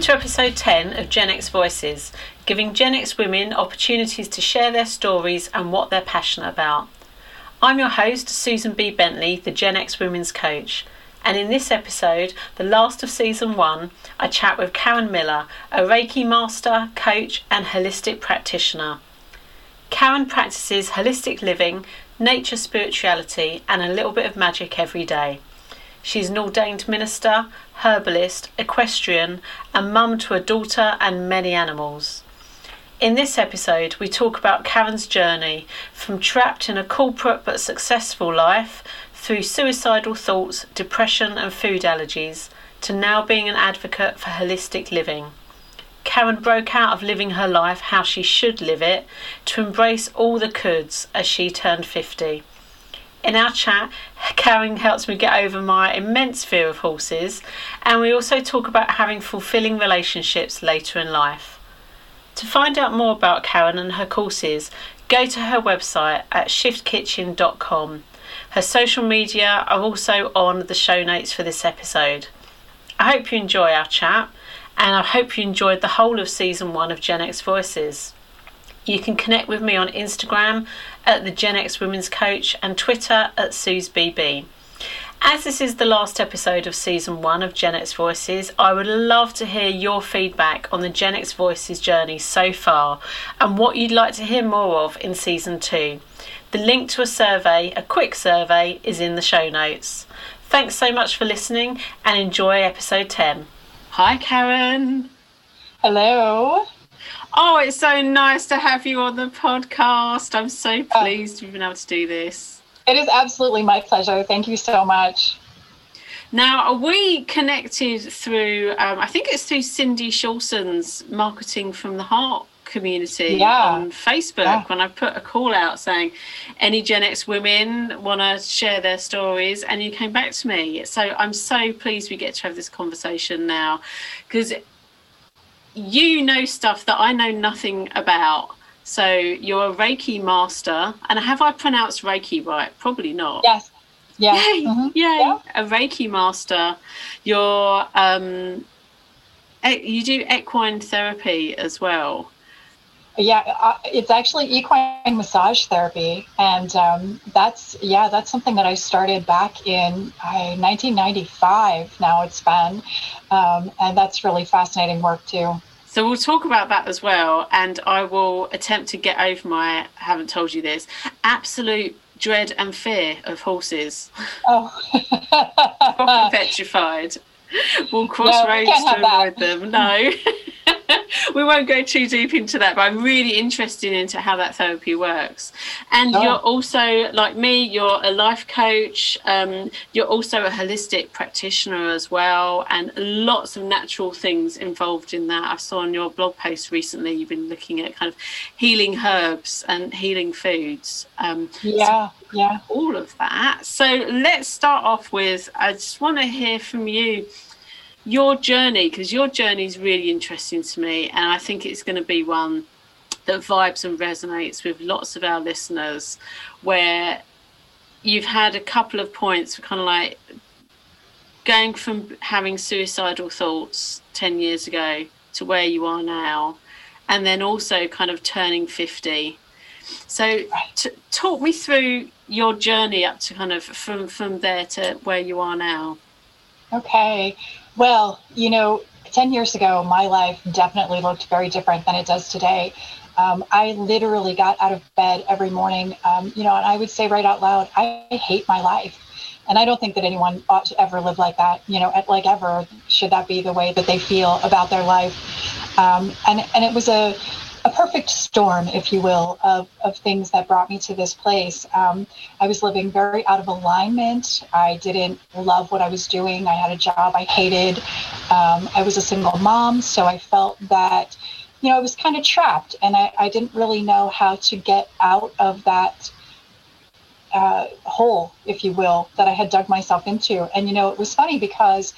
Welcome to episode 10 of Gen X Voices, giving Gen X women opportunities to share their stories and what they're passionate about. I'm your host, Susan B. Bentley, the Gen X Women's Coach, and in this episode, the last of season one, I chat with Karen Miller, a Reiki master, coach, and holistic practitioner. Karen practices holistic living, nature spirituality, and a little bit of magic every day. She's an ordained minister, herbalist, equestrian, and mum to a daughter and many animals. In this episode, we talk about Karen's journey from trapped in a corporate but successful life through suicidal thoughts, depression, and food allergies to now being an advocate for holistic living. Karen broke out of living her life how she should live it to embrace all the coulds as she turned 50. In our chat, Karen helps me get over my immense fear of horses, and we also talk about having fulfilling relationships later in life. To find out more about Karen and her courses, go to her website at shiftkitchen.com. Her social media are also on the show notes for this episode. I hope you enjoy our chat, and I hope you enjoyed the whole of season one of Gen X Voices. You can connect with me on Instagram at the Gen X Women's Coach and Twitter at SuzBB. As this is the last episode of season one of Gen X Voices, I would love to hear your feedback on the Gen X Voices journey so far and what you'd like to hear more of in season two. The link to a survey, a quick survey, is in the show notes. Thanks so much for listening and enjoy episode 10. Hi, Karen. Hello. Oh, it's so nice to have you on the podcast. I'm so pleased you've been able to do this. It is absolutely my pleasure. Thank you so much. Now, we connected through, um, I think it's through Cindy Shawson's Marketing from the Heart community yeah. on Facebook yeah. when I put a call out saying any Gen X women want to share their stories, and you came back to me. So I'm so pleased we get to have this conversation now because you know stuff that I know nothing about. So you're a Reiki master, and have I pronounced Reiki right? Probably not. Yes. Yeah. Yay! Mm-hmm. Yay! Yeah. A Reiki master. You're um, you do equine therapy as well. Yeah, uh, it's actually equine massage therapy, and um, that's yeah, that's something that I started back in uh, 1995. Now it's been, um, and that's really fascinating work too. So we'll talk about that as well, and I will attempt to get over my, I haven't told you this absolute dread and fear of horses. Oh, petrified. We'll cross no, roads to avoid them. No. we won't go too deep into that, but I'm really interested into how that therapy works. And oh. you're also, like me, you're a life coach. Um, you're also a holistic practitioner as well, and lots of natural things involved in that. I saw on your blog post recently you've been looking at kind of healing herbs and healing foods. Um, yeah, so yeah. All of that. So let's start off with I just want to hear from you your journey because your journey is really interesting to me and i think it's going to be one that vibes and resonates with lots of our listeners where you've had a couple of points kind of like going from having suicidal thoughts 10 years ago to where you are now and then also kind of turning 50 so t- talk me through your journey up to kind of from from there to where you are now. Okay well, you know, 10 years ago, my life definitely looked very different than it does today. Um, I literally got out of bed every morning, um, you know, and I would say right out loud, I hate my life. And I don't think that anyone ought to ever live like that, you know, like ever should that be the way that they feel about their life. Um, and, and it was a, a perfect storm, if you will, of, of things that brought me to this place. Um, I was living very out of alignment. I didn't love what I was doing. I had a job I hated. Um, I was a single mom, so I felt that, you know, I was kind of trapped and I, I didn't really know how to get out of that uh, hole, if you will, that I had dug myself into. And, you know, it was funny because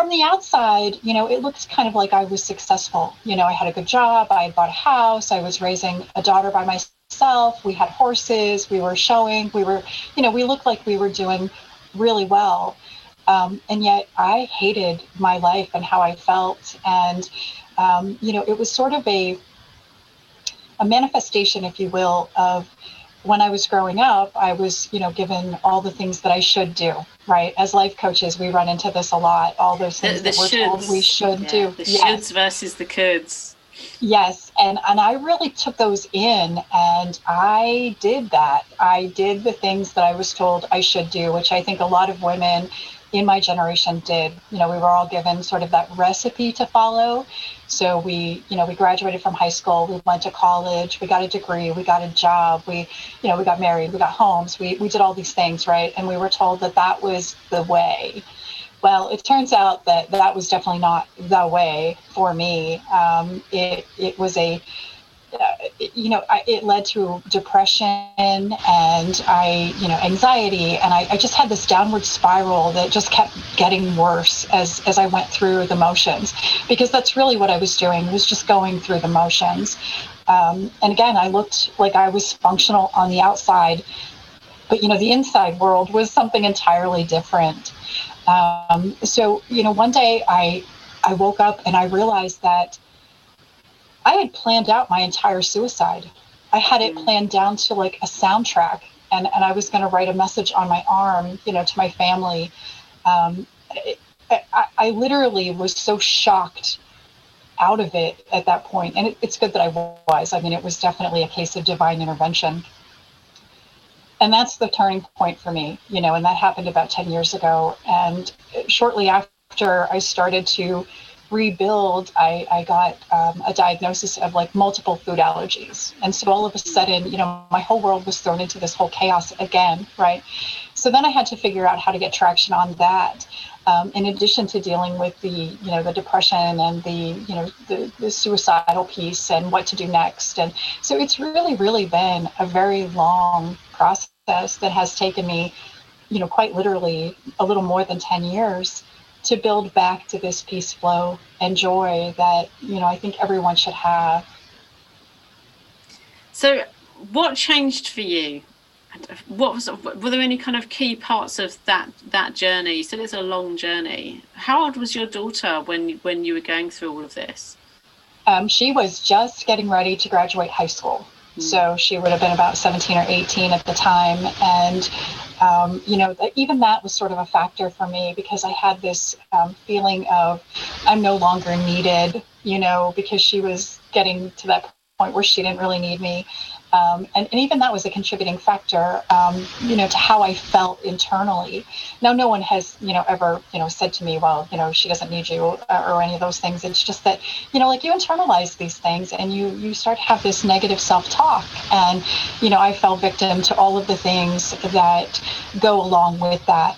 from the outside, you know, it looked kind of like I was successful. You know, I had a good job, I had bought a house, I was raising a daughter by myself, we had horses, we were showing, we were, you know, we looked like we were doing really well. Um, and yet I hated my life and how I felt. And, um, you know, it was sort of a, a manifestation, if you will, of when I was growing up, I was, you know, given all the things that I should do, right? As life coaches, we run into this a lot, all those things the, the that we're shoulds. told we should yeah, do. The yes. shoulds versus the coulds. Yes, and and I really took those in and I did that. I did the things that I was told I should do, which I think a lot of women in my generation did. You know, we were all given sort of that recipe to follow. So we, you know, we graduated from high school, we went to college, we got a degree, we got a job, we, you know, we got married, we got homes, we, we did all these things, right? And we were told that that was the way. Well, it turns out that that was definitely not the way for me. Um, it, it was a, uh, you know, I, it led to depression and I, you know, anxiety, and I, I, just had this downward spiral that just kept getting worse as as I went through the motions, because that's really what I was doing was just going through the motions. Um, and again, I looked like I was functional on the outside, but you know, the inside world was something entirely different. Um, so, you know, one day I I woke up and I realized that I had planned out my entire suicide. I had it mm. planned down to like a soundtrack, and, and I was going to write a message on my arm, you know, to my family. Um, it, I, I, literally was so shocked out of it at that point, and it, it's good that I was. I mean, it was definitely a case of divine intervention, and that's the turning point for me, you know. And that happened about ten years ago, and shortly after, I started to rebuild, I, I got um, a diagnosis of like multiple food allergies. And so all of a sudden, you know, my whole world was thrown into this whole chaos again, right? So then I had to figure out how to get traction on that. Um, in addition to dealing with the, you know, the depression and the, you know, the, the suicidal piece and what to do next. And so it's really, really been a very long process that has taken me, you know, quite literally a little more than 10 years to build back to this peace flow and joy that you know I think everyone should have. So, what changed for you? What was were there any kind of key parts of that that journey? You said it's a long journey. How old was your daughter when when you were going through all of this? Um, she was just getting ready to graduate high school. Hmm. So she would have been about 17 or 18 at the time. And um, you know, even that was sort of a factor for me because I had this um, feeling of I'm no longer needed, you know, because she was getting to that point where she didn't really need me. Um, and, and, even that was a contributing factor, um, you know, to how I felt internally. Now, no one has, you know, ever, you know, said to me, well, you know, she doesn't need you or, uh, or any of those things. It's just that, you know, like you internalize these things and you you start to have this negative self-talk. And, you know, I fell victim to all of the things that go along with that.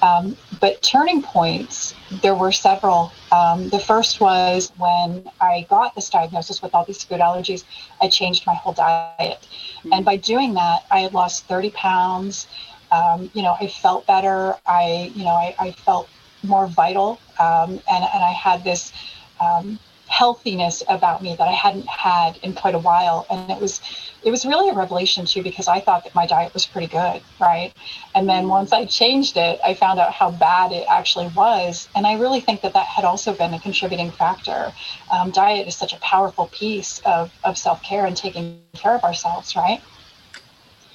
Um, but turning points, there were several. Um, the first was when I got this diagnosis with all these food allergies, I changed my whole diet. Mm-hmm. And by doing that, I had lost 30 pounds. Um, you know, I felt better. I, you know, I, I felt more vital. Um, and, and I had this um, healthiness about me that I hadn't had in quite a while. And it was it was really a revelation too because I thought that my diet was pretty good, right? And then once I changed it, I found out how bad it actually was. And I really think that that had also been a contributing factor. Um, diet is such a powerful piece of, of self care and taking care of ourselves, right?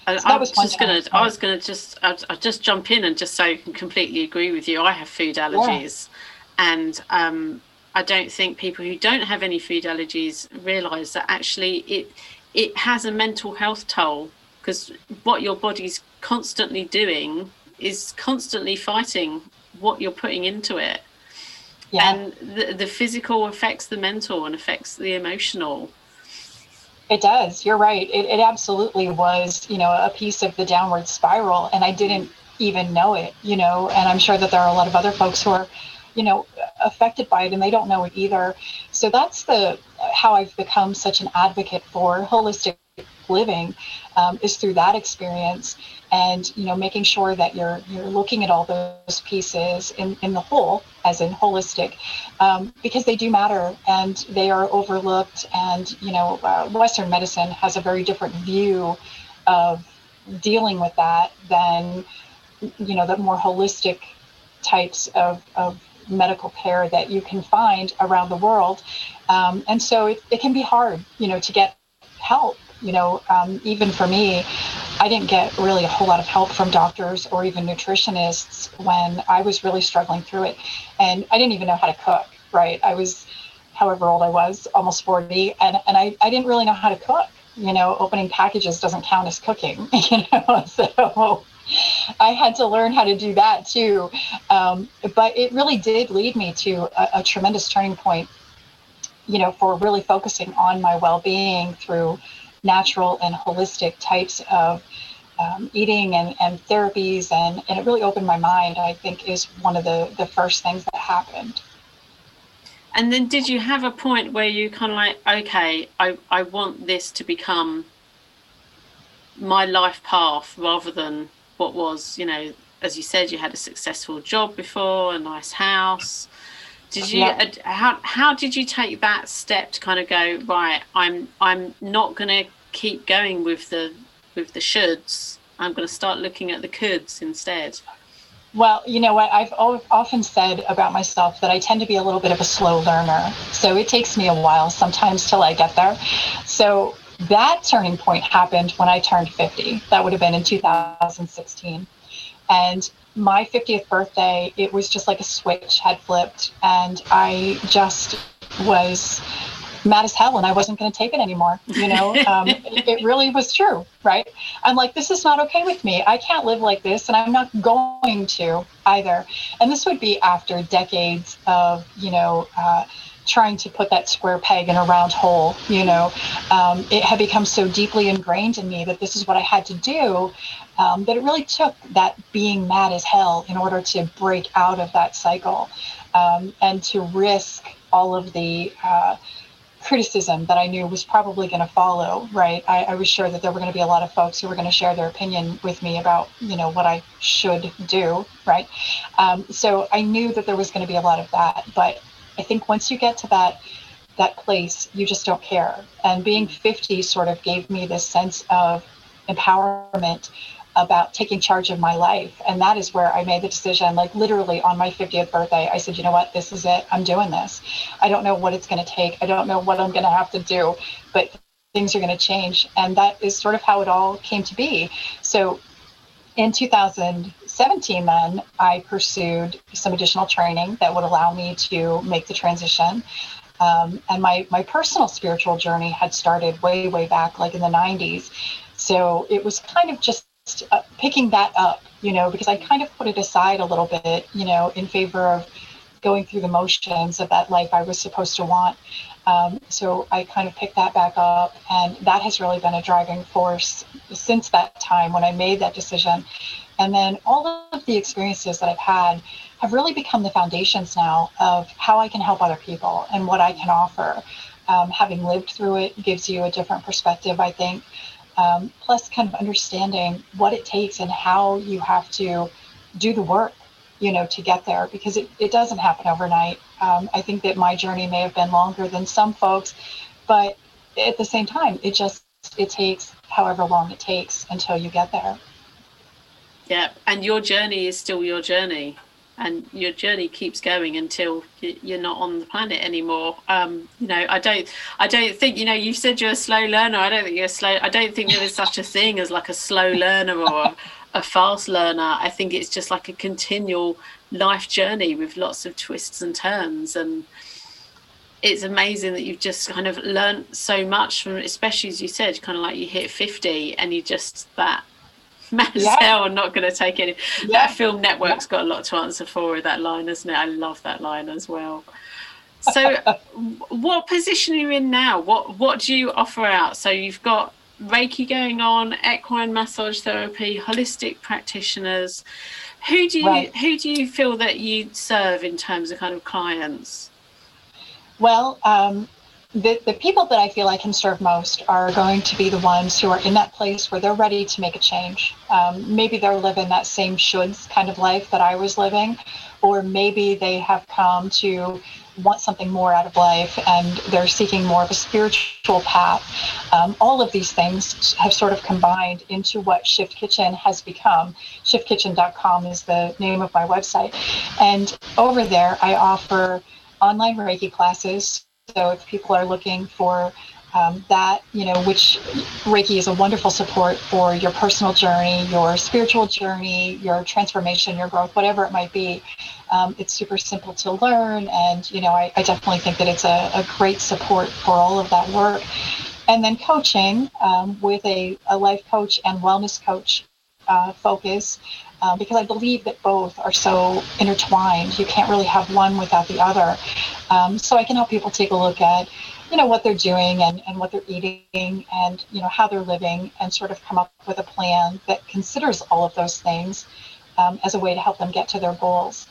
So I was just gonna. I was gonna just. I'll, I'll, just jump in and just say I can completely agree with you. I have food allergies, yeah. and um, I don't think people who don't have any food allergies realise that actually it it has a mental health toll because what your body's constantly doing is constantly fighting what you're putting into it. Yeah. And the, the physical affects the mental and affects the emotional. It does. You're right. It, it absolutely was, you know, a piece of the downward spiral. And I didn't even know it, you know, and I'm sure that there are a lot of other folks who are you know affected by it and they don't know it either. So that's the how i've become such an advocate for holistic living um, is through that experience and you know making sure that you're you're looking at all those pieces in, in the whole as in holistic um, because they do matter and they are overlooked. And you know uh, western medicine has a very different view of dealing with that than you know the more holistic types of, of medical care that you can find around the world. Um, and so it, it can be hard, you know, to get help. You know, um, even for me, I didn't get really a whole lot of help from doctors or even nutritionists when I was really struggling through it. And I didn't even know how to cook, right? I was, however old I was, almost 40, and, and I, I didn't really know how to cook. You know, opening packages doesn't count as cooking, you know, so I had to learn how to do that too. Um, but it really did lead me to a, a tremendous turning point you know, for really focusing on my well-being through natural and holistic types of um, eating and, and therapies and, and it really opened my mind i think is one of the, the first things that happened and then did you have a point where you kind of like okay i, I want this to become my life path rather than what was you know as you said you had a successful job before a nice house did you yeah. how how did you take that step to kind of go right? I'm I'm not going to keep going with the with the shoulds. I'm going to start looking at the coulds instead. Well, you know what? I've often said about myself that I tend to be a little bit of a slow learner. So it takes me a while sometimes till I get there. So that turning point happened when I turned 50. That would have been in 2016. And my 50th birthday, it was just like a switch had flipped, and I just was mad as hell and I wasn't going to take it anymore. You know, um, it, really was true, right? I'm like, this is not okay with me. I can't live like this, and I'm not going to either. And this would be after decades of, you know, uh, trying to put that square peg in a round hole. You know, um, it had become so deeply ingrained in me that this is what I had to do um, that it really took that being mad as hell in order to break out of that cycle um, and to risk all of the uh, criticism that I knew was probably going to follow, right? I, I, was sure that there were going to be a lot of folks who were going to share their opinion with me about, you know, what I should do, right? Um, so I knew that there was going to be a lot of that. But I think once you get to that, that place, you just don't care. And being 50 sort of gave me this sense of empowerment about taking charge of my life. And that is where I made the decision, like literally on my 50th birthday, I said, you know what, this is it. I'm doing this. I don't know what it's going to take. I don't know what I'm going to have to do, but things are going to change. And that is sort of how it all came to be. So in 2017, then I pursued some additional training that would allow me to make the transition. Um, and my, my personal spiritual journey had started way, way back, like in the 90s. So it was kind of just uh, picking that up, you know, because I kind of put it aside a little bit, you know, in favor of going through the motions of that life I was supposed to want. Um, so I kind of picked that back up, and that has really been a driving force since that time when I made that decision. And then all of the experiences that I've had have really become the foundations now of how I can help other people and what I can offer. Um, having lived through it gives you a different perspective, I think um, plus kind of understanding what it takes and how you have to do the work you know to get there because it, it doesn't happen overnight um, i think that my journey may have been longer than some folks but at the same time it just it takes however long it takes until you get there yeah and your journey is still your journey and your journey keeps going until you're not on the planet anymore. Um, you know, I don't, I don't think, you know, you said you're a slow learner. I don't think you're slow. I don't think there is such a thing as like a slow learner or a, a fast learner. I think it's just like a continual life journey with lots of twists and turns and it's amazing that you've just kind of learned so much from especially as you said kind of like you hit 50 and you just that Marcel yeah. are not going to take any. Yeah. That film network's got a lot to answer for with that line, isn't it? I love that line as well. So, what position are you in now? What What do you offer out? So you've got Reiki going on, equine massage therapy, holistic practitioners. Who do you right. Who do you feel that you serve in terms of kind of clients? Well, um, the, the people that I feel I can serve most are going to be the ones who are in that place where they're ready to make a change. Um, maybe they're living that same shoulds kind of life that I was living, or maybe they have come to want something more out of life and they're seeking more of a spiritual path. Um, all of these things have sort of combined into what Shift Kitchen has become. ShiftKitchen.com is the name of my website. And over there, I offer online Reiki classes. So if people are looking for um, that, you know, which Reiki is a wonderful support for your personal journey, your spiritual journey, your transformation, your growth, whatever it might be. Um, it's super simple to learn, and you know, I, I definitely think that it's a, a, great support for all of that work. And then coaching um, with a, a life coach and wellness coach uh, focus. Uh, because I believe that both are so intertwined. You can't really have one without the other. Um, so I can help people take a look at you know what they're doing and, and what they're eating and you know how they're living and sort of come up with a plan that considers all of those things um, as a way to help them get to their goals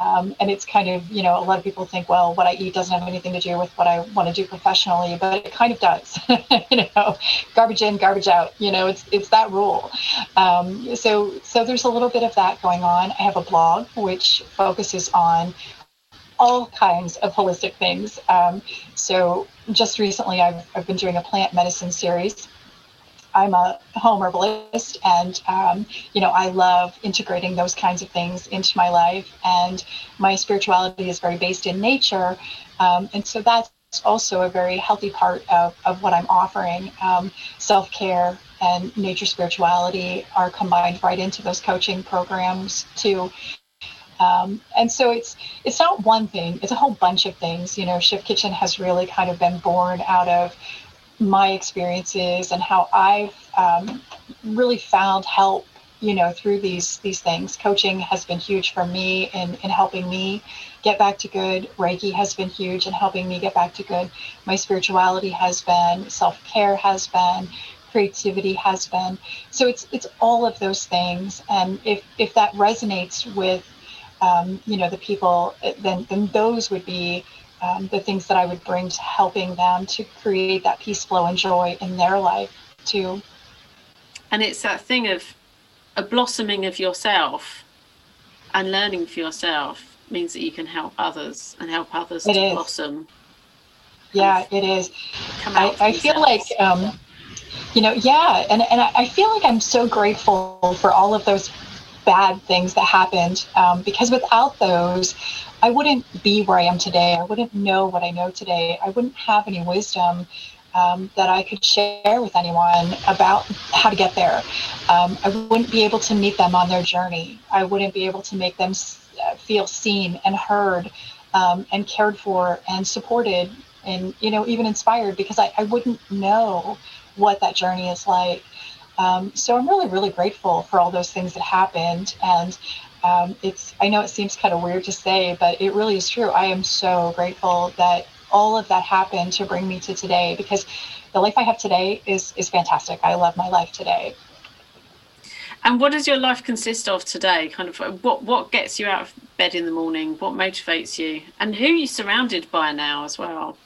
um, and it's kind of you know a lot of people think well what i eat doesn't have anything to do with what i want to do professionally but it kind of does you know garbage in garbage out you know it's it's that rule um, so so there's a little bit of that going on i have a blog which focuses on all kinds of holistic things. Um, so just recently, I've, I've been doing a plant medicine series. I'm a home herbalist, and um, you know I love integrating those kinds of things into my life. And my spirituality is very based in nature, um, and so that's also a very healthy part of, of what I'm offering. Um, Self care and nature spirituality are combined right into those coaching programs too. Um, and so it's it's not one thing; it's a whole bunch of things. You know, Shift Kitchen has really kind of been born out of my experiences and how I've um, really found help. You know, through these these things, coaching has been huge for me in in helping me get back to good. Reiki has been huge in helping me get back to good. My spirituality has been, self care has been, creativity has been. So it's it's all of those things. And if if that resonates with um, you know, the people, then, then those would be um, the things that I would bring to helping them to create that peace, flow, and joy in their life too. And it's that thing of a blossoming of yourself and learning for yourself means that you can help others and help others it to is. blossom. Yeah, it is. I, I feel like, um, you know, yeah, and, and I feel like I'm so grateful for all of those bad things that happened um, because without those i wouldn't be where i am today. I wouldn't know what i know today. I wouldn't have any wisdom um, that i could share with anyone about how to get there. Um, i wouldn't be able to meet them on their journey. I wouldn't be able to make them uh, feel seen and heard um, and cared for and supported and you know even inspired because I, I wouldn't know what that journey is like. Um, so I'm really, really grateful for all those things that happened. And um, it's, I know it seems kind of weird to say, but it really is true. I am so grateful that all of that happened to bring me to today because the life I have today is, is fantastic. I love my life today. And what does your life consist of today? Kind of what what gets you out of bed in the morning? What motivates you? And who are you surrounded by now as well?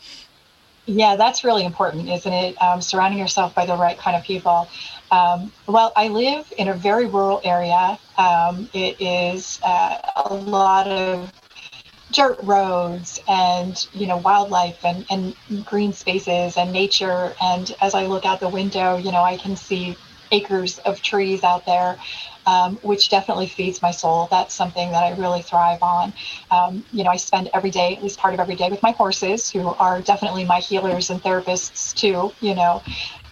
Yeah, that's really important, isn't it? Um, surrounding yourself by the right kind of people. Um, well, I live in a very rural area. Um, it is uh, a lot of dirt roads and you know wildlife and, and green spaces and nature. And as i look out the window you know i can see acres of trees out there um, which definitely feeds my soul. That's something that i really thrive on. Um, you know i spend every day at least part of every day with my horses who are definitely my healers and therapists too you know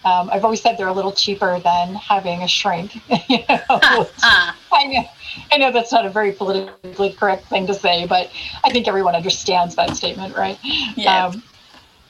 um, I've always said they're a little cheaper than having a shrink. you know, I know, I know that's not a very politically correct thing to say, but I think everyone understands that statement, right? Yeah. Um,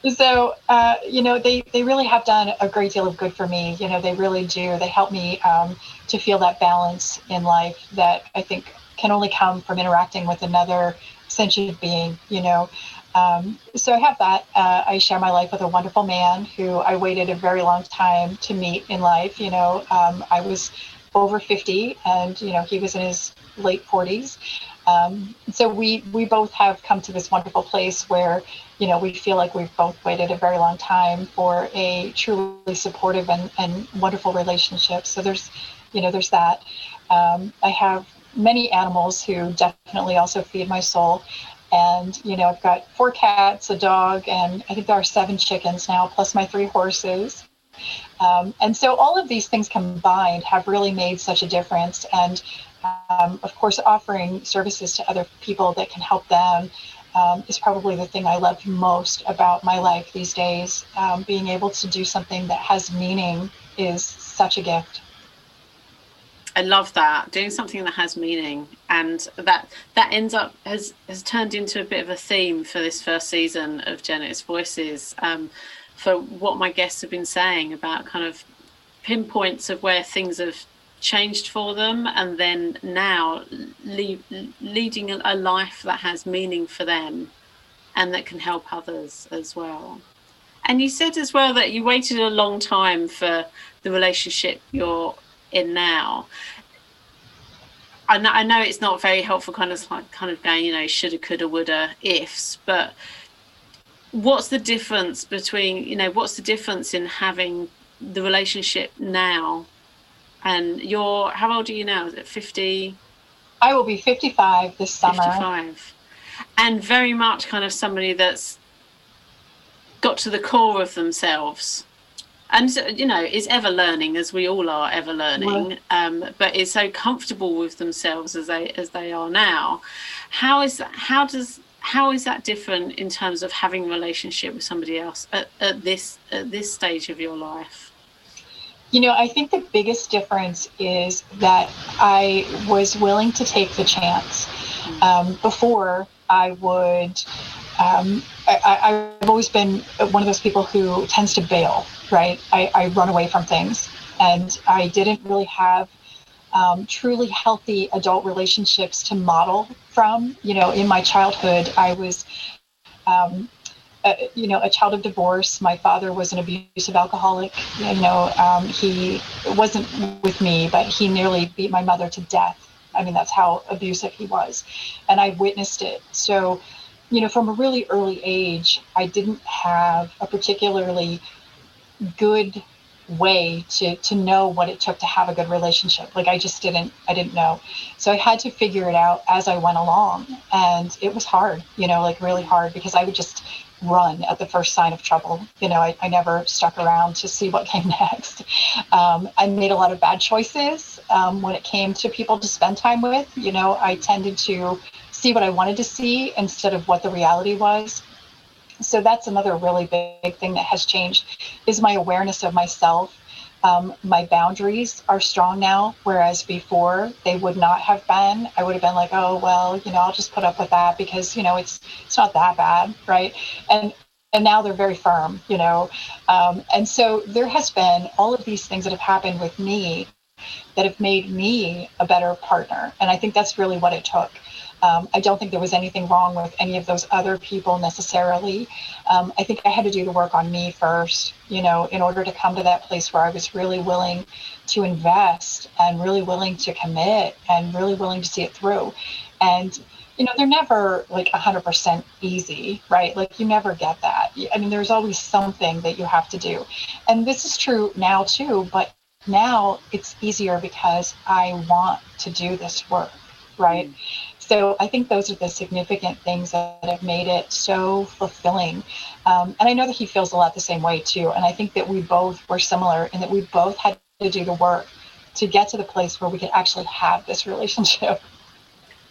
so uh, you know, they they really have done a great deal of good for me. You know, they really do. They help me um, to feel that balance in life that I think can only come from interacting with another sentient being. You know. Um, so I have that. Uh, I share my life with a wonderful man who I waited a very long time to meet in life. You know, um, I was over 50 and, you know, he was in his late 40s. Um, so we we both have come to this wonderful place where you know we feel like we've both waited a very long time for a truly supportive and, and wonderful relationship. So there's you know there's that. Um, I have many animals who definitely also feed my soul. And, you know, I've got four cats, a dog, and I think there are seven chickens now, plus my three horses. Um, and so all of these things combined have really made such a difference. And um, of course, offering services to other people that can help them um, is probably the thing I love most about my life these days. Um, being able to do something that has meaning is such a gift. I love that doing something that has meaning, and that that ends up has has turned into a bit of a theme for this first season of X Voices. Um, for what my guests have been saying about kind of pinpoints of where things have changed for them, and then now lead, leading a life that has meaning for them, and that can help others as well. And you said as well that you waited a long time for the relationship you're in now. I know, I know it's not very helpful, kind of like kind of going, you know, shoulda, coulda, woulda, ifs, but what's the difference between, you know, what's the difference in having the relationship now and you're how old are you now? Is it fifty? I will be fifty-five this summer. Fifty-five, and very much kind of somebody that's got to the core of themselves and you know is ever learning as we all are ever learning um, but is so comfortable with themselves as they as they are now. How is that how does how is that different in terms of having a relationship with somebody else at, at this at this stage of your life? You know i think the biggest difference is that i was willing to take the chance. Mm. um, before i would um, I, have always been one of those people who tends to bail, right? I, I run away from things. And I didn't really have um, truly healthy adult relationships to model from. You know, in my childhood, I was, um, a, you know, a child of divorce. My father was an abusive alcoholic. You know, um, he wasn't with me, but he nearly beat my mother to death. I mean, that's how abusive he was. And I witnessed it. So, you know, from a really early age, I didn't have a particularly good way to to know what it took to have a good relationship. Like i just didn't i didn't know. So i had to figure it out as i went along. And it was hard you know like really hard because i would just run at the first sign of trouble. You know i, I never stuck around to see what came next. Um, i made a lot of bad choices um, when it came to people to spend time with. You know i tended to see what I wanted to see instead of what the reality was. So that's another really big thing that has changed is my awareness of myself. Um, my boundaries are strong now, whereas before they would not have been. I would have been like, oh well, you know, I'll just put up with that because you know it's it's not that bad, right? And and now they're very firm, you know. Um, and so there has been all of these things that have happened with me that have made me a better partner, and I think that's really what it took. Um, I don't think there was anything wrong with any of those other people necessarily. Um, I think I had to do the work on me first, you know, in order to come to that place where I was really willing to invest and really willing to commit and really willing to see it through. And, you know, they're never like 100% easy, right? Like you never get that. I mean, there's always something that you have to do. And this is true now too, but now it's easier because I want to do this work, right? Mm-hmm so I think those are the significant things that have made it so fulfilling. Um, and I know that he feels a lot the same way too. And I think that we both were similar in that we both had to do the work to get to the place where we could actually have this relationship.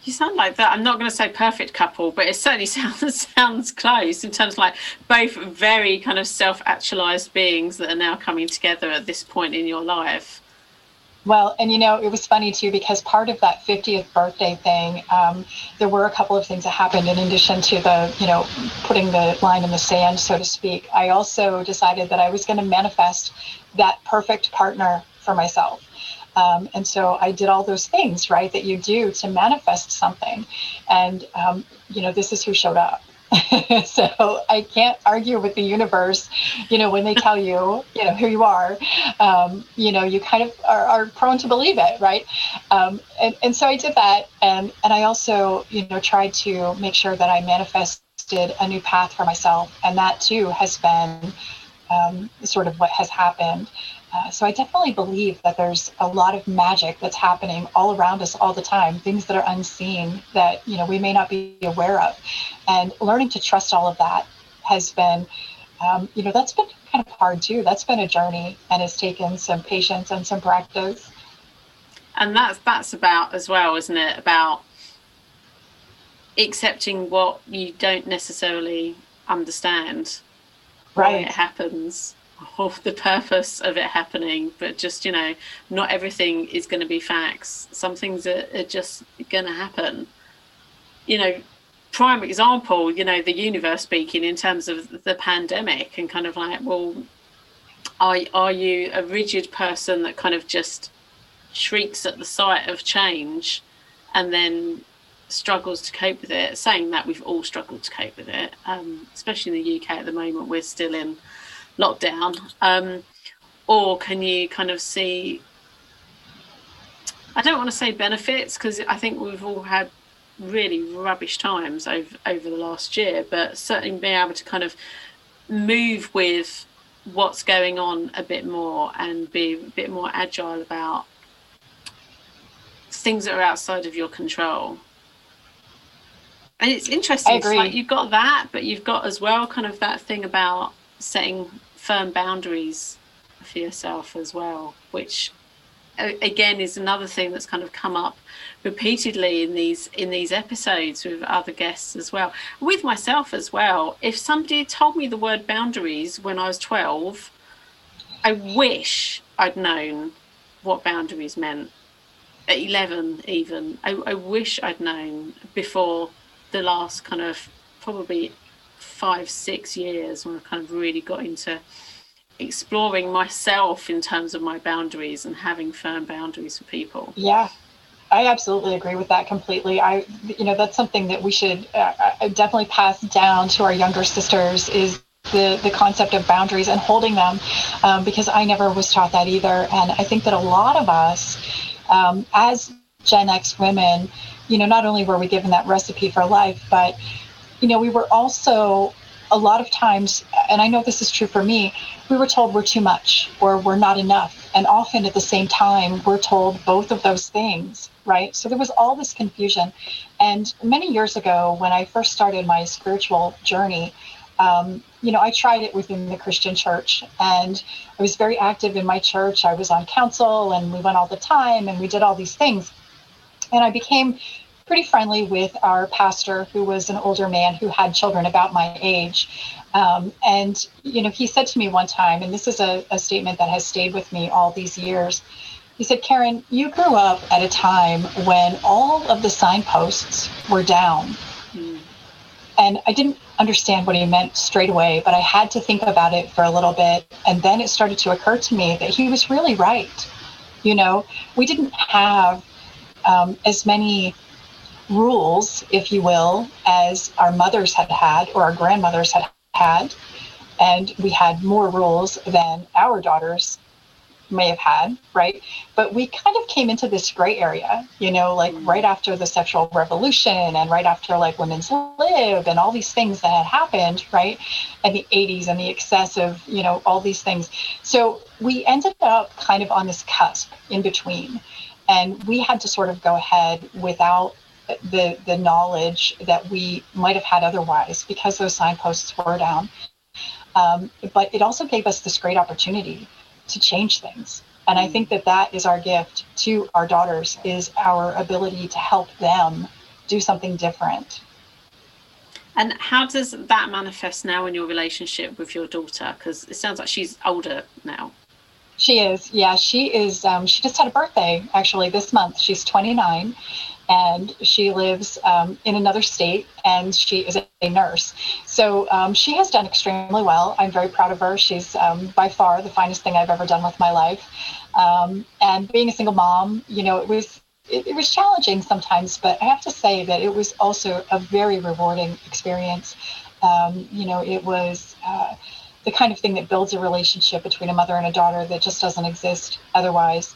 You sound like that. I'm not going to say perfect couple, but it certainly sounds sounds close in terms of like both very kind of self-actualized beings that are now coming together at this point in your life. Well, and you know, it was funny too because part of that 50th birthday thing, um, there were a couple of things that happened in addition to the, you know, putting the line in the sand, so to speak. I also decided that I was going to manifest that perfect partner for myself. Um, and so I did all those things, right, that you do to manifest something. And, um, you know, this is who showed up. so I can't argue with the universe. You know, when they tell you, you know, who you are, um, you know, you kind of are, are, prone to believe it, right? Um, and, and so I did that. And, and I also, you know, tried to make sure that I manifested a new path for myself. And that too has been um, sort of what has happened. Uh, so I definitely believe that there's a lot of magic that's happening all around us all the time, things that are unseen that you know we may not be aware of, and learning to trust all of that has been, um, you know, that's been kind of hard too. That's been a journey and has taken some patience and some practice. And that's that's about as well, isn't it? About accepting what you don't necessarily understand, right? it happens of the purpose of it happening, but just you know, not everything is going to be facts. Some things are, are just going to happen. You know, prime example, you know, the universe speaking in terms of the pandemic and kind of like, well, are are you a rigid person that kind of just shrieks at the sight of change, and then struggles to cope with it? Saying that we've all struggled to cope with it, um, especially in the UK at the moment, we're still in lockdown, um, or can you kind of see? I don't want to say benefits because I think we've all had really rubbish times over over the last year, but certainly being able to kind of move with what's going on a bit more and be a bit more agile about things that are outside of your control. And it's interesting. It's like you've got that, but you've got as well kind of that thing about setting firm boundaries for yourself as well, which again is another thing that's kind of come up repeatedly in these in these episodes with other guests as well. With myself as well if somebody told me the word boundaries when i was 12 i wish i'd known what boundaries meant at 11 even. I, I wish i'd known before the last kind of probably five, six years when I kind of really got into exploring myself in terms of my boundaries and having firm boundaries for people. Yeah. I absolutely agree with that completely. I, you know, that's something that we should uh, uh definitely pass down to our younger sisters is the, the concept of boundaries and holding them um, because I never was taught that either. And I think that a lot of us, um, as Gen X women, you know, not only were we given that recipe for life, but you know, we were also a lot of times, and I know this is true for me, we were told we're too much or we're not enough. And often at the same time, we're told both of those things, right? So there was all this confusion. And many years ago, when I first started my spiritual journey, um, you know, I tried it within the Christian church and I was very active in my church. I was on council and we went all the time and we did all these things. And I became pretty friendly with our pastor, who was an older man who had children about my age. Um, and, you know, he said to me one time, and this is a, a statement that has stayed with me all these years. He said, Karen, you grew up at a time when all of the signposts were down. And I didn't understand what he meant straight away, but I had to think about it for a little bit. And then it started to occur to me that he was really right. You know, we didn't have um, as many rules, if you will, as our mothers had had or our grandmothers had had. And we had more rules than our daughters may have had, right? But we kind of came into this gray area, you know, like mm. right after the sexual revolution and right after like women's lib and all these things that had happened, right? And the 80s and the excessive, you know, all these things. So we ended up kind of on this cusp in between. And we had to sort of go ahead without the the knowledge that we might have had otherwise because those signposts were down. Um, but it also gave us this great opportunity to change things. And I think that that is our gift to our daughters is our ability to help them do something different. And how does that manifest now in your relationship with your daughter? Because it sounds like she's older now. She is, yeah. She is. Um, she just had a birthday actually this month. She's 29, and she lives um, in another state and she is a nurse. So um, she has done extremely well. I'm very proud of her. She's um, by far the finest thing I've ever done with my life. Um, and being a single mom, you know, it was it, was challenging sometimes, but I have to say that it was also a very rewarding experience. Um, you know, it was uh, the kind of thing that builds a relationship between a mother and a daughter that just doesn't exist otherwise.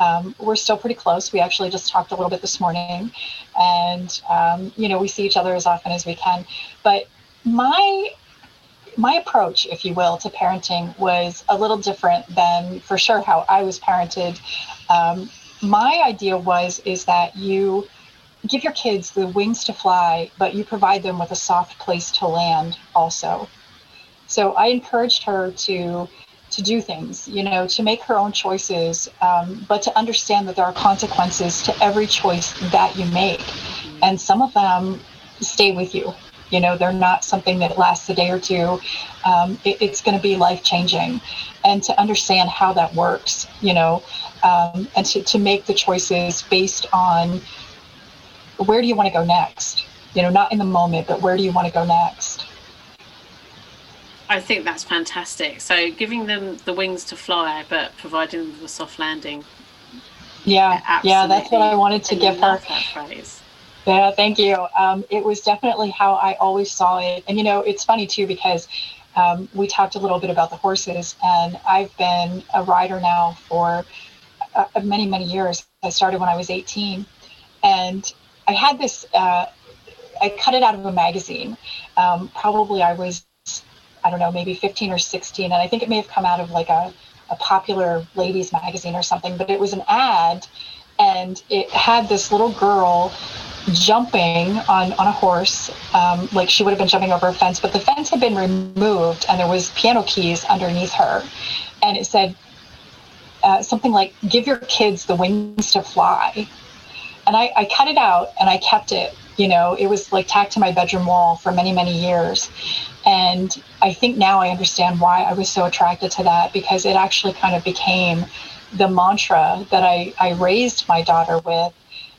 Um, we're still pretty close. We actually just talked a little bit this morning, and um, you know, we see each other as often as we can. But my my approach, if you will, to parenting was a little different than for sure how I was parented. Um, my idea was is that you give your kids the wings to fly, but you provide them with a soft place to land also. So I encouraged her to to do things, you know, to make her own choices, um, but to understand that there are consequences to every choice that you make, and some of them stay with you. You know they're not something that lasts a day or two. Um, it, it's going to be life changing and to understand how that works you know um, and to, to make the choices based on where do you want to go next? You know not in the moment but where do you want to go next I think that's fantastic. So giving them the wings to fly, but providing them with a soft landing. Yeah, yeah, that's what I wanted to give her. That phrase. Yeah, thank you. Um, it was definitely how I always saw it. And, you know, it's funny too because um, we talked a little bit about the horses, and I've been a rider now for uh, many, many years. I started when I was 18. And I had this, uh, I cut it out of a magazine. Um, probably I was, I don't know, maybe 15 or 16. And I think it may have come out of like a, a popular ladies magazine or something, but it was an ad and it had this little girl jumping on, on a horse, um, like she would have been jumping over a fence, but the fence had been removed and there was piano keys underneath her. And it said uh, something like, give your kids the wings to fly. And I, I cut it out and I kept it. You know, it was like tacked to my bedroom wall for many, many years. And I think now I understand why I was so attracted to that because it actually kind of became the mantra that I, I raised my daughter with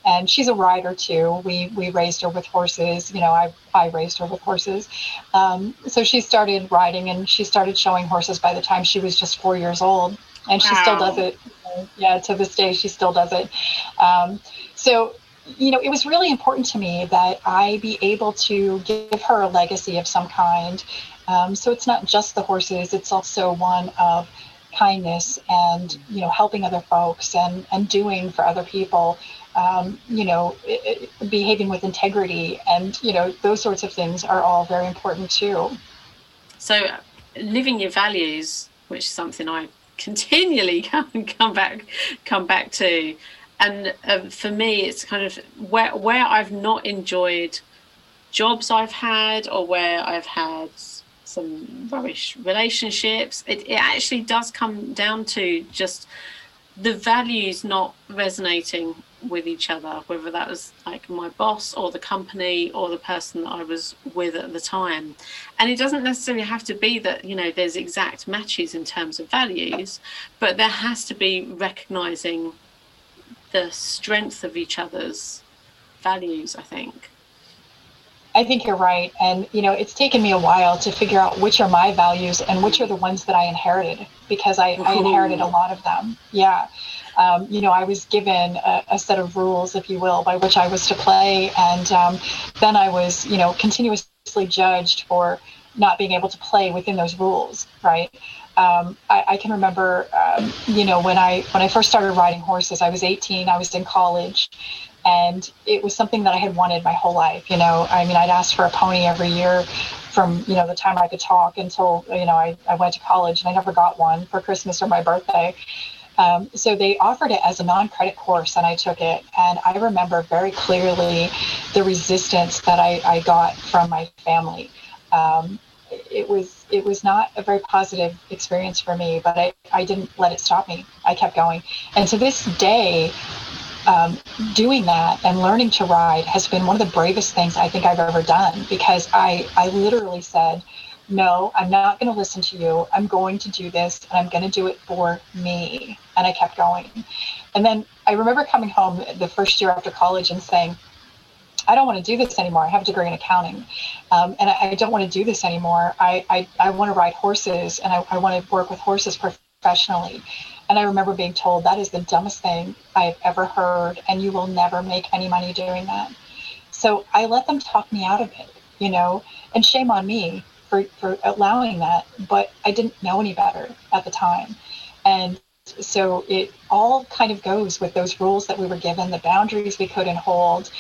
and she's a rider too. We we raised her with horses. You know, I I raised her with horses. Um, so she started riding, and she started showing horses by the time she was just four years old, and she wow. still does it. Yeah, to this day, she still does it. Um, so you know, it was really important to me that I be able to give her a legacy of some kind. Um, so it's not just the horses; it's also one of kindness and you know helping other folks and and doing for other people um, you know, it, it, behaving with integrity, and you know, those sorts of things are all very important too. So, living your values, which is something I continually come come back come back to, and uh, for me, it's kind of where where I've not enjoyed jobs I've had, or where I've had some rubbish relationships. It, it actually does come down to just the values not resonating with each other, whether that was like my boss or the company or the person that I was with at the time. And it doesn't necessarily have to be that, you know, there's exact matches in terms of values, but there has to be recognizing the strength of each other's values, I think. I think you're right. And, you know, it's taken me a while to figure out which are my values and which are the ones that I inherited because I, I inherited a lot of them. Yeah um, you know, I was given a, a, set of rules, if you will, by which I was to play. And um, then I was, you know, continuously judged for not being able to play within those rules, right? Um, I, I, can remember, um, you know, when I when I first started riding horses, I was 18. I was in college, and it was something that I had wanted my whole life. You know, I mean, I'd asked for a pony every year from you know the time I could talk until you know I, I went to college, and I never got one for Christmas or my birthday. Um, so they offered it as a non-credit course, and I took it. And I remember very clearly the resistance that I, I got from my family. Um, it was it was not a very positive experience for me, but I, I didn't let it stop me. I kept going, and to this day, um, doing that and learning to ride has been one of the bravest things I think I've ever done because I I literally said no, I'm not going to listen to you. I'm going to do this and I'm going to do it for me. And I kept going. And then I remember coming home the first year after college and saying, I don't want to do this anymore. I have a degree in accounting, um, and I, I, don't want to do this anymore. I, I, I want to ride horses, and I, I want to work with horses professionally. And I remember being told that is the dumbest thing I've ever heard, and you will never make any money doing that. So I let them talk me out of it, you know, and shame on me for, for allowing that. But I didn't know any better at the time. And so it all kind of goes with those rules that we were given, the boundaries we couldn't hold,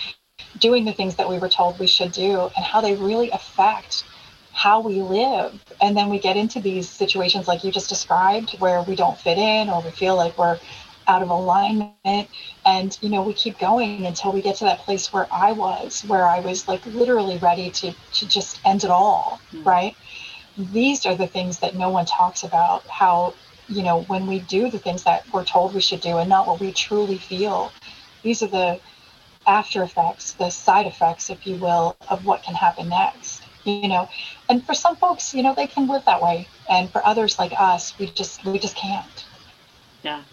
doing the things that we were told we should do, and how they really affect how we live. And then we get into these situations like you just described where we don't fit in or we feel like we're out of alignment. And, you know, we keep going until we get to that place where I was, where I was like literally ready to, to just end it all, mm-hmm. right? These are the things that no one talks about how, you know, when we do the things that we're told we should do and not what we truly feel, these are the after effects, the side effects, if you will, of what can happen next you know and for some folks you know they can live that way and for others like us we just we just can't yeah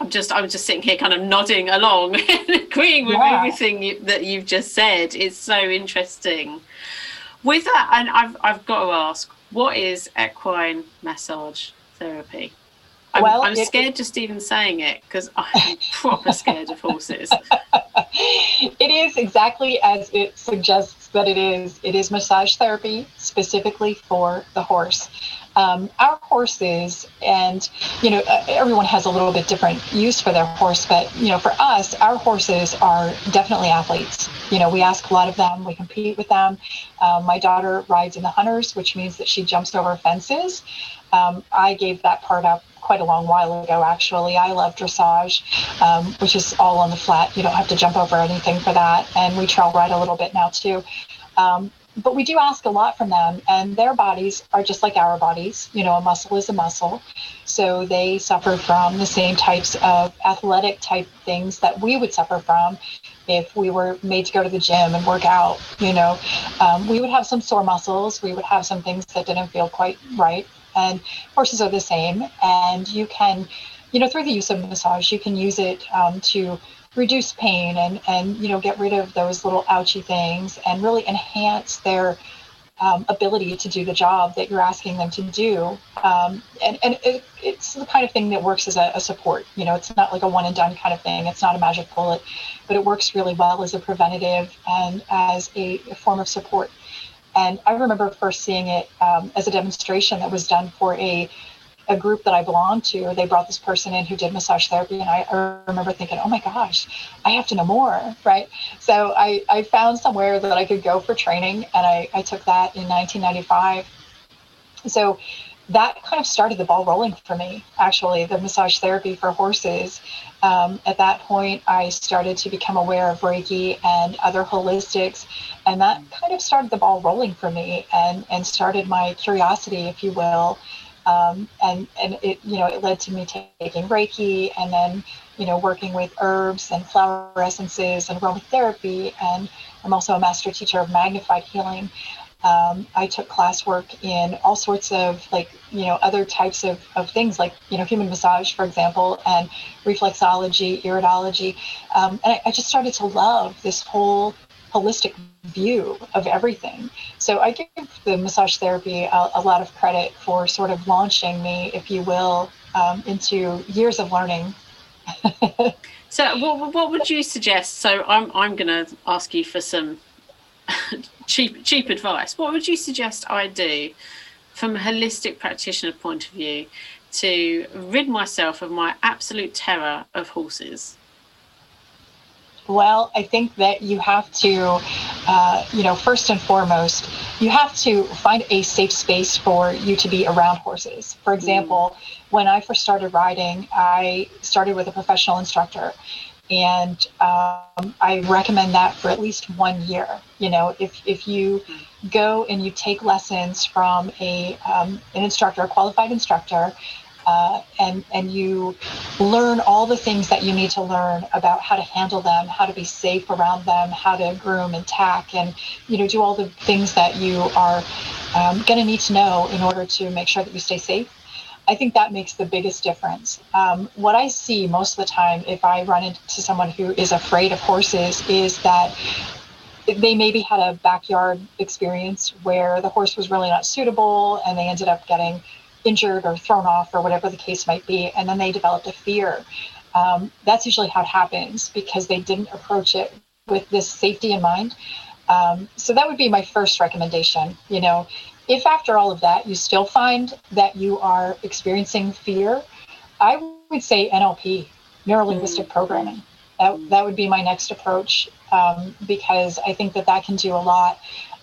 I'm just I'm just sitting here kind of nodding along and agreeing with yeah. everything you, that you've just said. It's so interesting. With that, and I've I've got to ask, what is equine massage therapy? I'm, well, I'm scared it, just even saying it because I'm proper scared of horses. It is exactly as it suggests that it is. It is massage therapy specifically for the horse. Um, our horses, and you know, everyone has a little bit different use for their horse, but you know, for us, our horses are definitely athletes. You know, we ask a lot of them, we compete with them. Um, my daughter rides in the hunters, which means that she jumps over fences. Um, I gave that part up quite a long while ago, actually. I love dressage, um, which is all on the flat. You don't have to jump over anything for that. And we trail ride a little bit now, too. Um, but we do ask a lot from them, and their bodies are just like our bodies. You know, a muscle is a muscle. So they suffer from the same types of athletic type things that we would suffer from if we were made to go to the gym and work out. You know, um, we would have some sore muscles, we would have some things that didn't feel quite right. And horses are the same. And you can, you know, through the use of massage, you can use it um, to reduce pain and and you know get rid of those little ouchy things and really enhance their um, ability to do the job that you're asking them to do um, and, and it, it's the kind of thing that works as a, a, support you know it's not like a one and done kind of thing it's not a magic bullet but it works really well as a preventative and as a, a form of support and i remember first seeing it um, as a demonstration that was done for a a group that I belonged to, they brought this person in who did massage therapy, and I, I, remember thinking, oh my gosh, I have to know more, right? So I, I found somewhere that I could go for training, and I, I took that in 1995. So that kind of started the ball rolling for me, actually, the massage therapy for horses. Um, at that point, I started to become aware of Reiki and other holistics, and that kind of started the ball rolling for me and, and started my curiosity, if you will, um, and and it you know it led to me taking Reiki and then you know working with herbs and flower essences and aromatherapy and I'm also a master teacher of magnified healing. Um, I took classwork in all sorts of like you know other types of, of things like you know human massage for example and reflexology iridology um, and I, I just started to love this whole holistic view of everything. So I give the massage therapy a, a lot of credit for sort of launching me, if you will, um, into years of learning. so what, what would you suggest? So I'm, I'm going to ask you for some cheap, cheap advice. What would you suggest I do from a holistic practitioner point of view to rid myself of my absolute terror of horses? Well, I think that you have to, uh, you know, first and foremost, you have to find a safe space for you to be around horses. For example, mm. when I first started riding, I started with a professional instructor. And um, I recommend that for at least one year. You know, if, if you go and you take lessons from a um, an instructor, a qualified instructor, uh, and and you learn all the things that you need to learn about how to handle them, how to be safe around them, how to groom and tack, and you know do all the things that you are um, going to need to know in order to make sure that you stay safe. I think that makes the biggest difference. Um, what I see most of the time, if I run into someone who is afraid of horses, is that they maybe had a backyard experience where the horse was really not suitable and they ended up getting injured or thrown off or whatever the case might be, and then they developed a fear. Um, that's usually how it happens because they didn't approach it with this safety in mind. Um, so that would be my first recommendation. You know, if after all of that you still find that you are experiencing fear, I would say NLP, neuro linguistic mm-hmm. programming. That, that would be my next approach um, because I think that that can do a lot.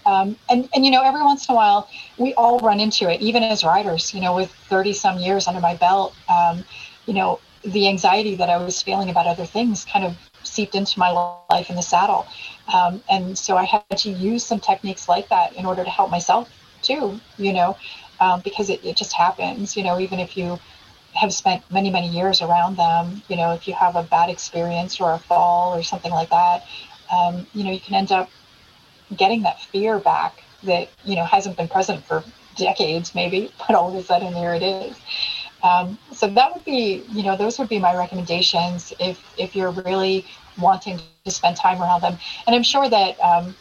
Um, and, and, you know, every once in a while, we all run into it, even as riders, you know, with 30 some years under my belt, um, you know, the anxiety that I was feeling about other things kind of seeped into my life in the saddle. Um, and so I had to use some techniques like that in order to help myself too, you know, um, because it, it just happens, you know, even if you have spent many, many years around them, you know, if you have a bad experience or a fall or something like that, um, you know, you can end up getting that fear back that you know hasn't been present for decades maybe but all of a sudden there it is. Um, so that would be you know those would be my recommendations if if you're really wanting to spend time around them. And i'm sure that um,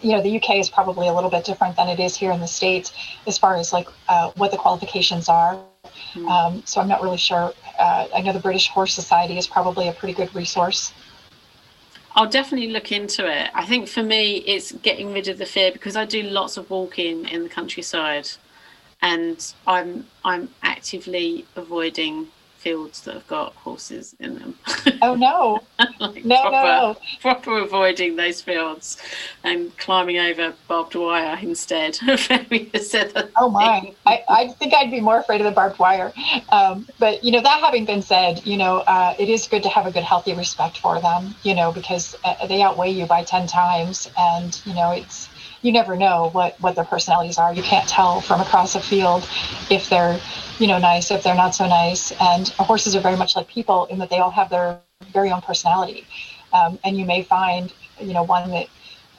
you know the uk is probably a little bit different than it is here in the states as far as like uh, what the qualifications are mm-hmm. um, so i'm not really sure uh, i know the british horse society is probably a pretty good resource I'll definitely look into it. I think for me, it's getting rid of the fear because I do lots of walking in the countryside, and I'm I'm actively avoiding fields that have got horses in them. Oh no! like no, proper, no! Proper avoiding those fields and climbing over barbed wire instead. oh my! I, I think I'd be more afraid of the barbed wire. Um, but you know, that having been said, you know, uh, it is good to have a good, healthy respect for them. You know, because uh, they outweigh you by ten times, and you know, it's you never know what what their personalities are. You can't tell from across a field if they're you know nice, if they're not so nice. And horses are very much like people in that they all have their very own personality. Um, and you may find you know one that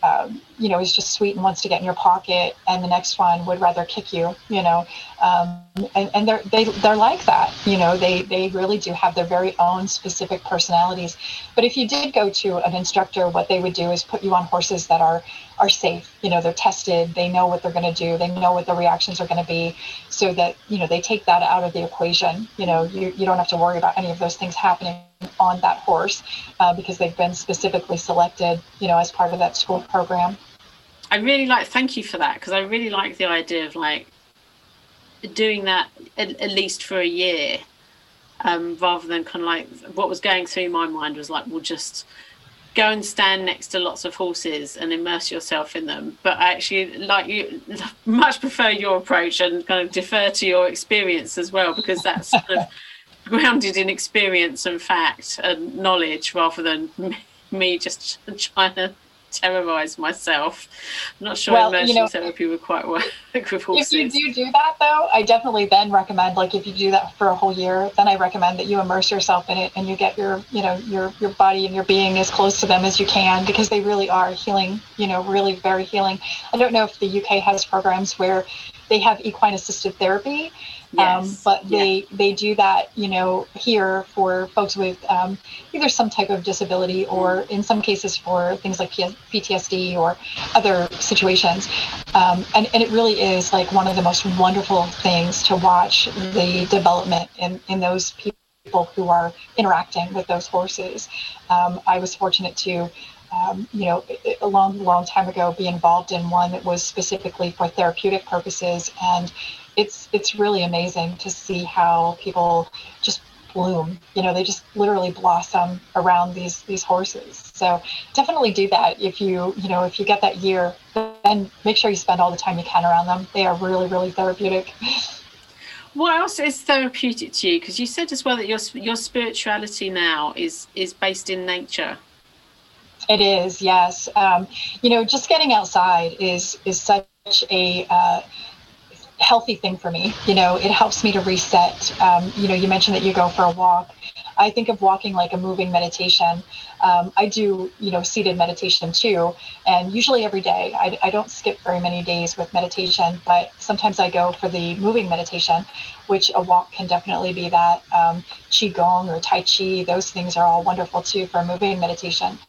um, you know, is just sweet and wants to get in your pocket, and the next one would rather kick you, you know, um, and, and they're they, they're like that, you know, they they really do have their very own specific personalities. But if you did go to an instructor, what they would do is put you on horses that are are safe, you know, they're tested, they know what they're going to do, they know what the reactions are going to be, so that you know they take that out of the equation. You know, you you don't have to worry about any of those things happening on that horse uh, because they've been specifically selected, you know, as part of that school program. I really like. Thank you for that because I really like the idea of like doing that at, at least for a year, um, rather than kind of like what was going through my mind was like, we'll just go and stand next to lots of horses and immerse yourself in them. But I actually like you much prefer your approach and kind of defer to your experience as well because that's kind of grounded in experience and fact and knowledge rather than me just trying to terrorize myself. I'm not sure well, immersion you know, therapy would quite work with horses. If you do do that though, I definitely then recommend like if you do that for a whole year, then I recommend that you immerse yourself in it and you get your, you know, your your body and your being as close to them as you can because they really are healing, you know, really very healing. I don't know if the UK has programs where they have equine assisted therapy yes. Um, but they yeah. they do that, you know, here for folks with um, either some type of disability or in some cases for things like PTSD or other situations. Um, and, and it really is like one of the most wonderful things to watch the development in, in those people who are interacting with those horses. Um, I was fortunate to um, you know, a long, long time ago, be involved in one that was specifically for therapeutic purposes, and it's it's really amazing to see how people just bloom. You know they just literally blossom around these these horses. So definitely do that if you you know if you get that year then make sure you spend all the time you can around them. They are really really therapeutic. What else is therapeutic to you? Because you said as well that your your spirituality now is is based in nature. It is yes. Um, you know just getting outside is is such a uh, healthy thing for me. You know, it helps me to reset. Um, you know, you mentioned that you go for a walk. I think of walking like a moving meditation. Um, I do, you know, seated meditation too, and usually every day. I, I don't skip very many days with meditation, but sometimes I go for the moving meditation, which a walk can definitely be that. Um, Qigong or Tai Chi, those things are all wonderful too for moving meditation.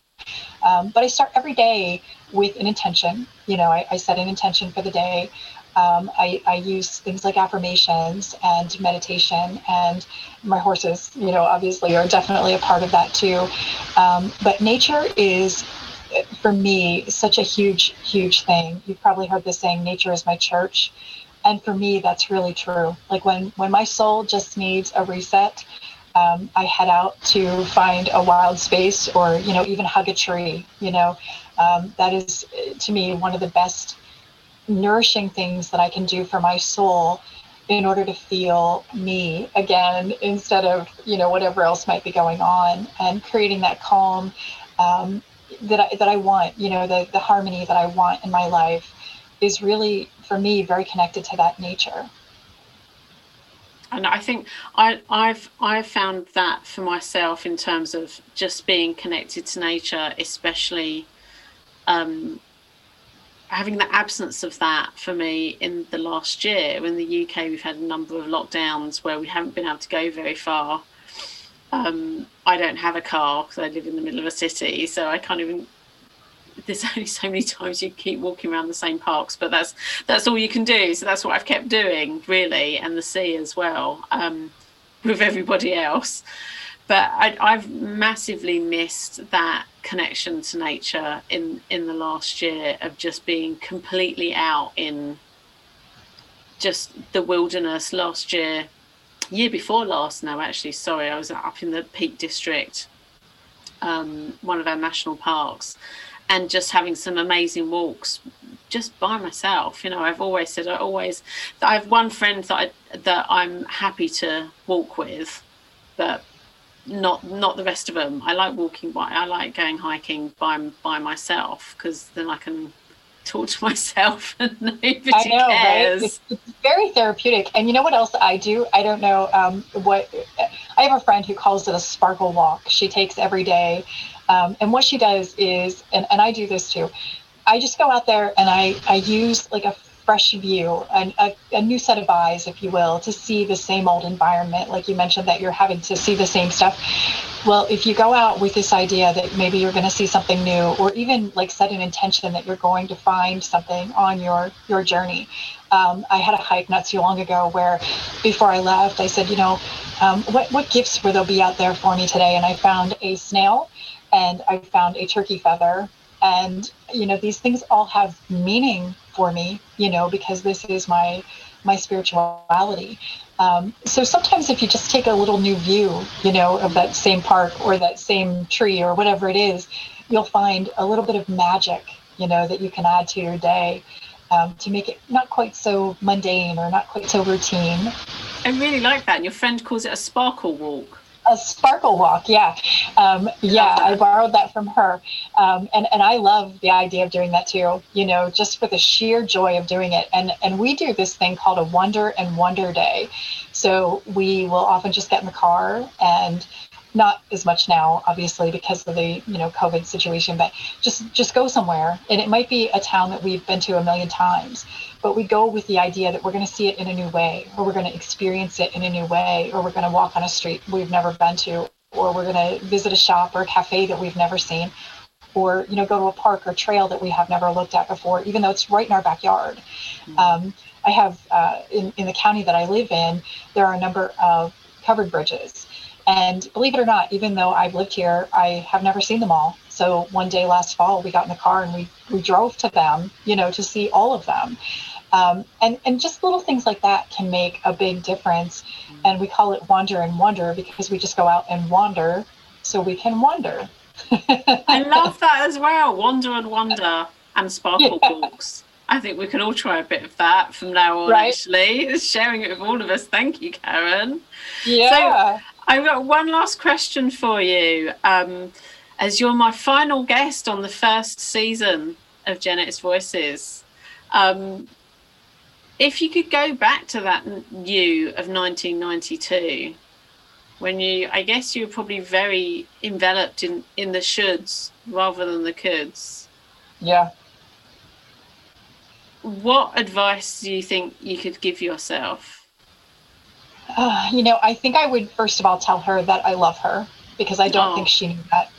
Um, but I start every day with an intention. You know, I, I, set an intention for the day Um, I, I, use things like affirmations and meditation, and my horses, you know, obviously are definitely a part of that too. Um, but nature is, for me, such a huge, huge thing. You've probably heard the saying, "Nature is my church," and for me, that's really true. Like when when my soul just needs a reset, um, I head out to find a wild space, or you know, even hug a tree. You know, um, that is to me one of the best nourishing things that I can do for my soul in order to feel me again instead of you know whatever else might be going on and creating that calm um, that I, that I want you know the, the harmony that I want in my life is really for me very connected to that nature. And I think I, I've I've found that for myself in terms of just being connected to nature, especially um, having the absence of that for me in the last year. In the UK, we've had a number of lockdowns where we haven't been able to go very far. Um, I don't have a car because I live in the middle of a city, so I can't even. There's only so many times you keep walking around the same parks, but that's that's all you can do. So that's what I've kept doing, really, and the sea as well, um, with everybody else but I, have massively missed that connection to nature in in the last year of just being completely out in just the wilderness last year year before last now actually sorry i was up in the peak district um, one of our national parks and just having some amazing walks just by myself. You know i've always said i always i have one friend that I, that i'm happy to walk with but not not the rest of them. I like walking by. I like going hiking by by myself because then I can talk to myself and nobody I know, cares. Right? It's, it's, very therapeutic. And you know what else I do? I don't know um, what. I have a friend who calls it a sparkle walk. She takes every day, um, and what she does is, and, and I do this too. I just go out there and I I use like a fresh view, a, a, new set of eyes, if you will, to see the same old environment. Like you mentioned, that you're having to see the same stuff. Well, if you go out with this idea that maybe you're going to see something new, or even like set an intention that you're going to find something on your your journey. Um, I had a hike not too long ago where, before I left, I said, you know, um, what what gifts will there be out there for me today? And I found a snail, and I found a turkey feather, and you know these things all have meaning for me, you know, because this is my my spirituality. Um, so sometimes if you just take a little new view, you know, of that same park or that same tree or whatever it is, you'll find a little bit of magic, you know, that you can add to your day um, to make it not quite so mundane or not quite so routine. I really like that. And your friend calls it a sparkle walk a sparkle walk. Yeah, um, yeah. I borrowed that from her, um, and and I love the idea of doing that too. You know, just for the sheer joy of doing it. And and we do this thing called a Wander and Wonder Day. So we will often just get in the car and not as much now obviously because of the you know covid situation but just just go somewhere and it might be a town that we've been to a million times but we go with the idea that we're going to see it in a new way or we're going to experience it in a new way or we're going to walk on a street we've never been to or we're going to visit a shop or a cafe that we've never seen or you know go to a park or trail that we have never looked at before even though it's right in our backyard mm-hmm. um, i have uh, in, in the county that i live in there are a number of covered bridges and believe it or not, even though I've lived here, I have never seen them all. So one day last fall, we got in the car and we, we drove to them, you know, to see all of them. Um, and, and just little things like that can make a big difference. And we call it wander and wonder because we just go out and wander so we can wonder. I love that as well. Wander and wonder and sparkle yeah. walks. I think we can all try a bit of that from now on, right? actually. Sharing it with all of us. Thank you, Karen. Yeah. So, I've got one last question for you. Um, as you're my final guest on the first season of Janet's Voices, um, if you could go back to that you of 1992, when you, I guess you were probably very enveloped in, in the shoulds rather than the coulds. Yeah. What advice do you think you could give yourself? Uh, you know, I think I would first of all tell her that I love her because I don't oh. think she knew that.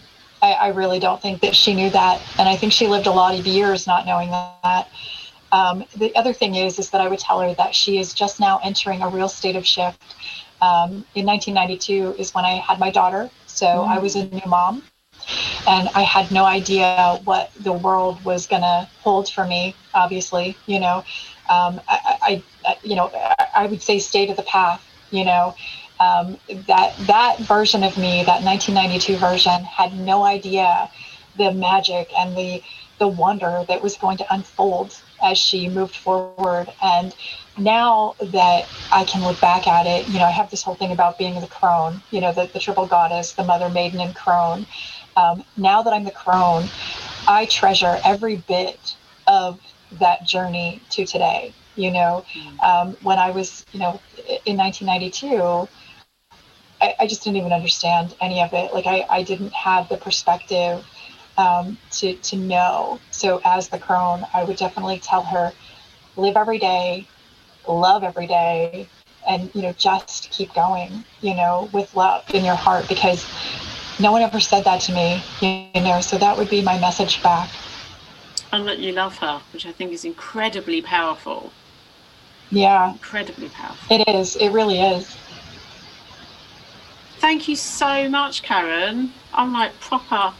I, I, really don't think that she knew that. And I think she lived a lot of years not knowing that. Um, the other thing is, is that I would tell her that she is just now entering a real state of shift. Um, in 1992 is when I had my daughter, so mm. I was a new mom, and I had no idea what the world was going to hold for me. Obviously, you know, um, I, I, you know, I would say state of the path. You know, um, that that version of me, that 1992 version, had no idea the magic and the the wonder that was going to unfold as she moved forward. And now that I can look back at it, you know, I have this whole thing about being the crone, you know, the, the triple goddess, the mother, maiden, and crone. Um, now that I'm the crone, I treasure every bit of that journey to today. You know, mm. um, when I was, you know, in 1992, I, I, just didn't even understand any of it. Like I, I didn't have the perspective um, to to know. So as the crone, I would definitely tell her, live every day, love every day, and you know just keep going. You know, with love in your heart because no one ever said that to me. You know, so that would be my message back. And that you love her, which I think is incredibly powerful. Yeah. Incredibly powerful. It is. It really is. Thank you so much, Karen. I'm like proper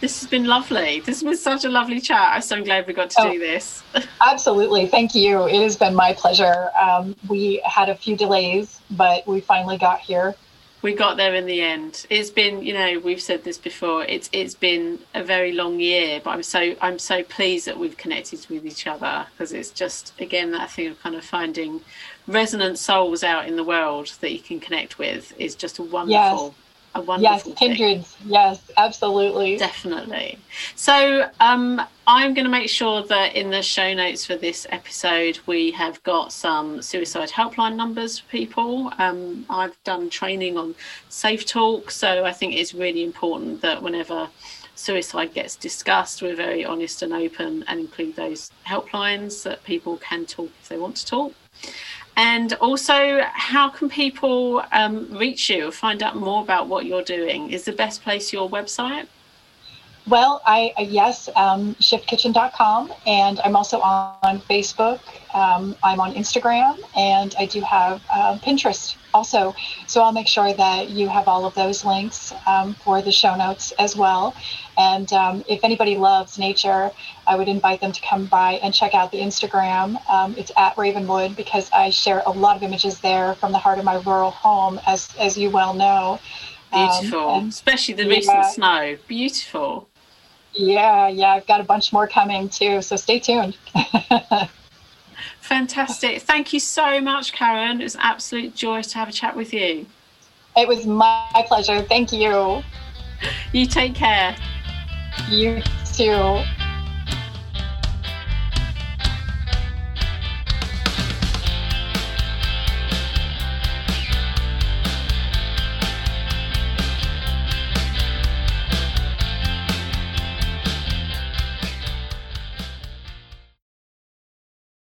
this has been lovely. This has been such a lovely chat. I'm so glad we got to oh, do this. absolutely. Thank you. It has been my pleasure. Um, we had a few delays, but we finally got here. We got there in the end. It's been, you know, we've said this before. It's it's been a very long year, but I'm so I'm so pleased that we've connected with each other because it's just again that thing of kind of finding resonant souls out in the world that you can connect with is just a wonderful yes a wonderful yes kindreds. Yes absolutely. Definitely. So um, i'm going to make sure that in the show notes for this episode we have got some suicide helpline numbers for people. Um, i've done training on safeTALK so i think it's really important that whenever suicide gets discussed we're very honest and open and include those helplines that people can talk if they want to talk and also, how can people um, reach you find out more about what you're doing? Is the best place your website? Well, I yes, um, shiftkitchen.com, and I'm also on Facebook. Um, I'm on Instagram, and I do have uh, Pinterest also. So I'll make sure that you have all of those links um, for the show notes as well. And um, if anybody loves nature, I would invite them to come by and check out the Instagram. Um, it's at Ravenwood because I share a lot of images there from the heart of my rural home, as as you well know. Um, Beautiful, and, especially the yeah, recent snow. Beautiful. Yeah, yeah, I've got a bunch more coming too, so stay tuned. Fantastic. Thank you so much, Karen. It was an absolute joy to have a chat with you. It was my pleasure. Thank you. You take care. You too.